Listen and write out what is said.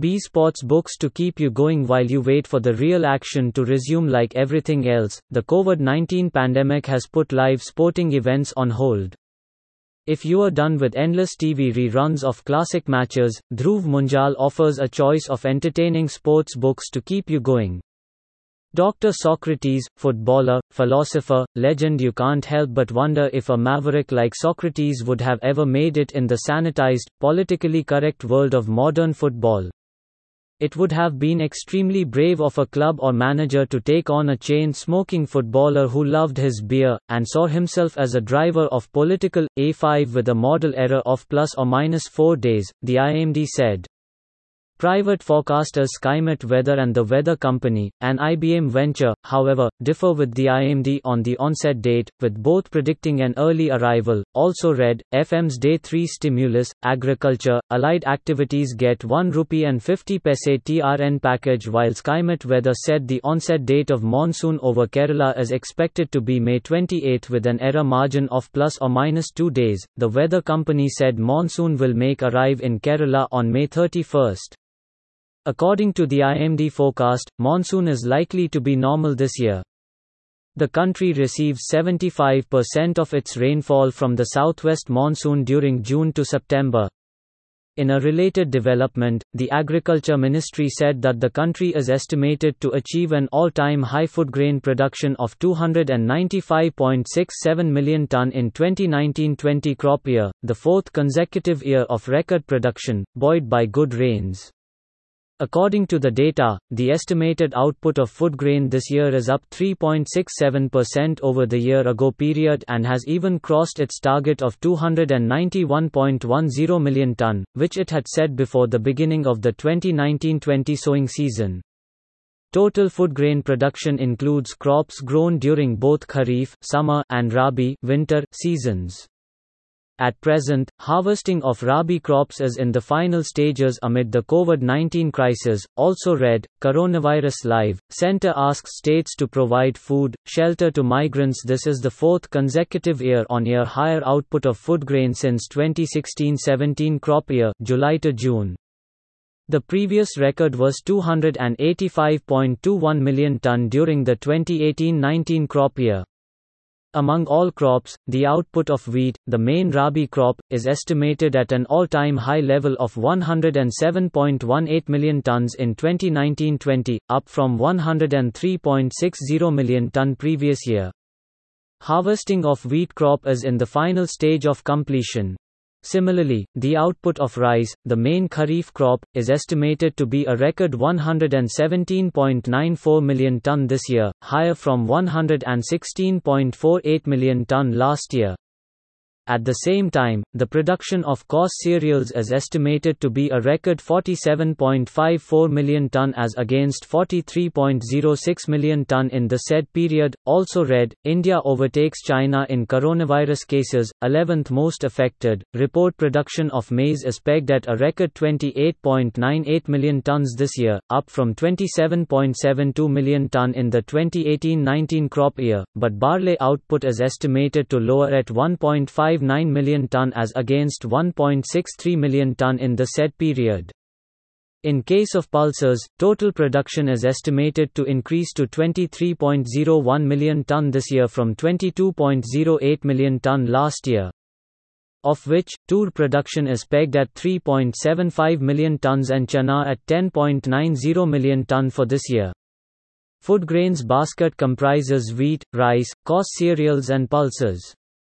B sports books to keep you going while you wait for the real action to resume like everything else. The COVID-19 pandemic has put live sporting events on hold. If you are done with endless TV reruns of classic matches, Dhruv Munjal offers a choice of entertaining sports books to keep you going. Dr. Socrates, footballer, philosopher, legend You can't help but wonder if a maverick like Socrates would have ever made it in the sanitized, politically correct world of modern football. It would have been extremely brave of a club or manager to take on a chain smoking footballer who loved his beer, and saw himself as a driver of political A5 with a model error of plus or minus 4 days, the IMD said. Private forecasters Skymet Weather and the Weather Company, an IBM venture, however, differ with the IMD on the onset date, with both predicting an early arrival. Also read, FM's Day 3 stimulus, agriculture, allied activities get 1 rupee and 50 paise TRN package while Skymet Weather said the onset date of monsoon over Kerala is expected to be May 28 with an error margin of plus or minus 2 days. The weather company said monsoon will make arrive in Kerala on May 31. According to the IMD forecast, monsoon is likely to be normal this year. The country receives 75% of its rainfall from the southwest monsoon during June to September. In a related development, the Agriculture Ministry said that the country is estimated to achieve an all-time high food grain production of 295.67 million ton in 2019-20 crop year, the fourth consecutive year of record production, buoyed by good rains. According to the data, the estimated output of food grain this year is up 3.67% over the year ago period and has even crossed its target of 291.10 million ton, which it had set before the beginning of the 2019-20 sowing season. Total food grain production includes crops grown during both Kharif, summer, and Rabi, winter, seasons. At present, harvesting of Rabi crops is in the final stages amid the COVID 19 crisis. Also read, Coronavirus Live Center asks states to provide food, shelter to migrants. This is the fourth consecutive year on year higher output of food grain since 2016 17 crop year, July to June. The previous record was 285.21 million ton during the 2018 19 crop year. Among all crops, the output of wheat, the main Rabi crop, is estimated at an all-time high level of 107.18 million tons in 2019-20, up from 103.60 million ton previous year. Harvesting of wheat crop is in the final stage of completion. Similarly, the output of rice, the main kharif crop, is estimated to be a record 117.94 million ton this year, higher from 116.48 million ton last year. At the same time, the production of coarse cereals is estimated to be a record 47.54 million ton as against 43.06 million ton in the said period. Also read, India overtakes China in coronavirus cases, 11th most affected. Report production of maize is pegged at a record 28.98 million tons this year, up from 27.72 million ton in the 2018-19 crop year, but barley output is estimated to lower at 1.5 1.59 million ton as against 1.63 million ton in the said period. In case of pulses, total production is estimated to increase to 23.01 million ton this year from 22.08 million ton last year. Of which, tur production is pegged at 3.75 million tons and chana at 10.90 million ton for this year. Food grains basket comprises wheat, rice, coarse cereals and pulses.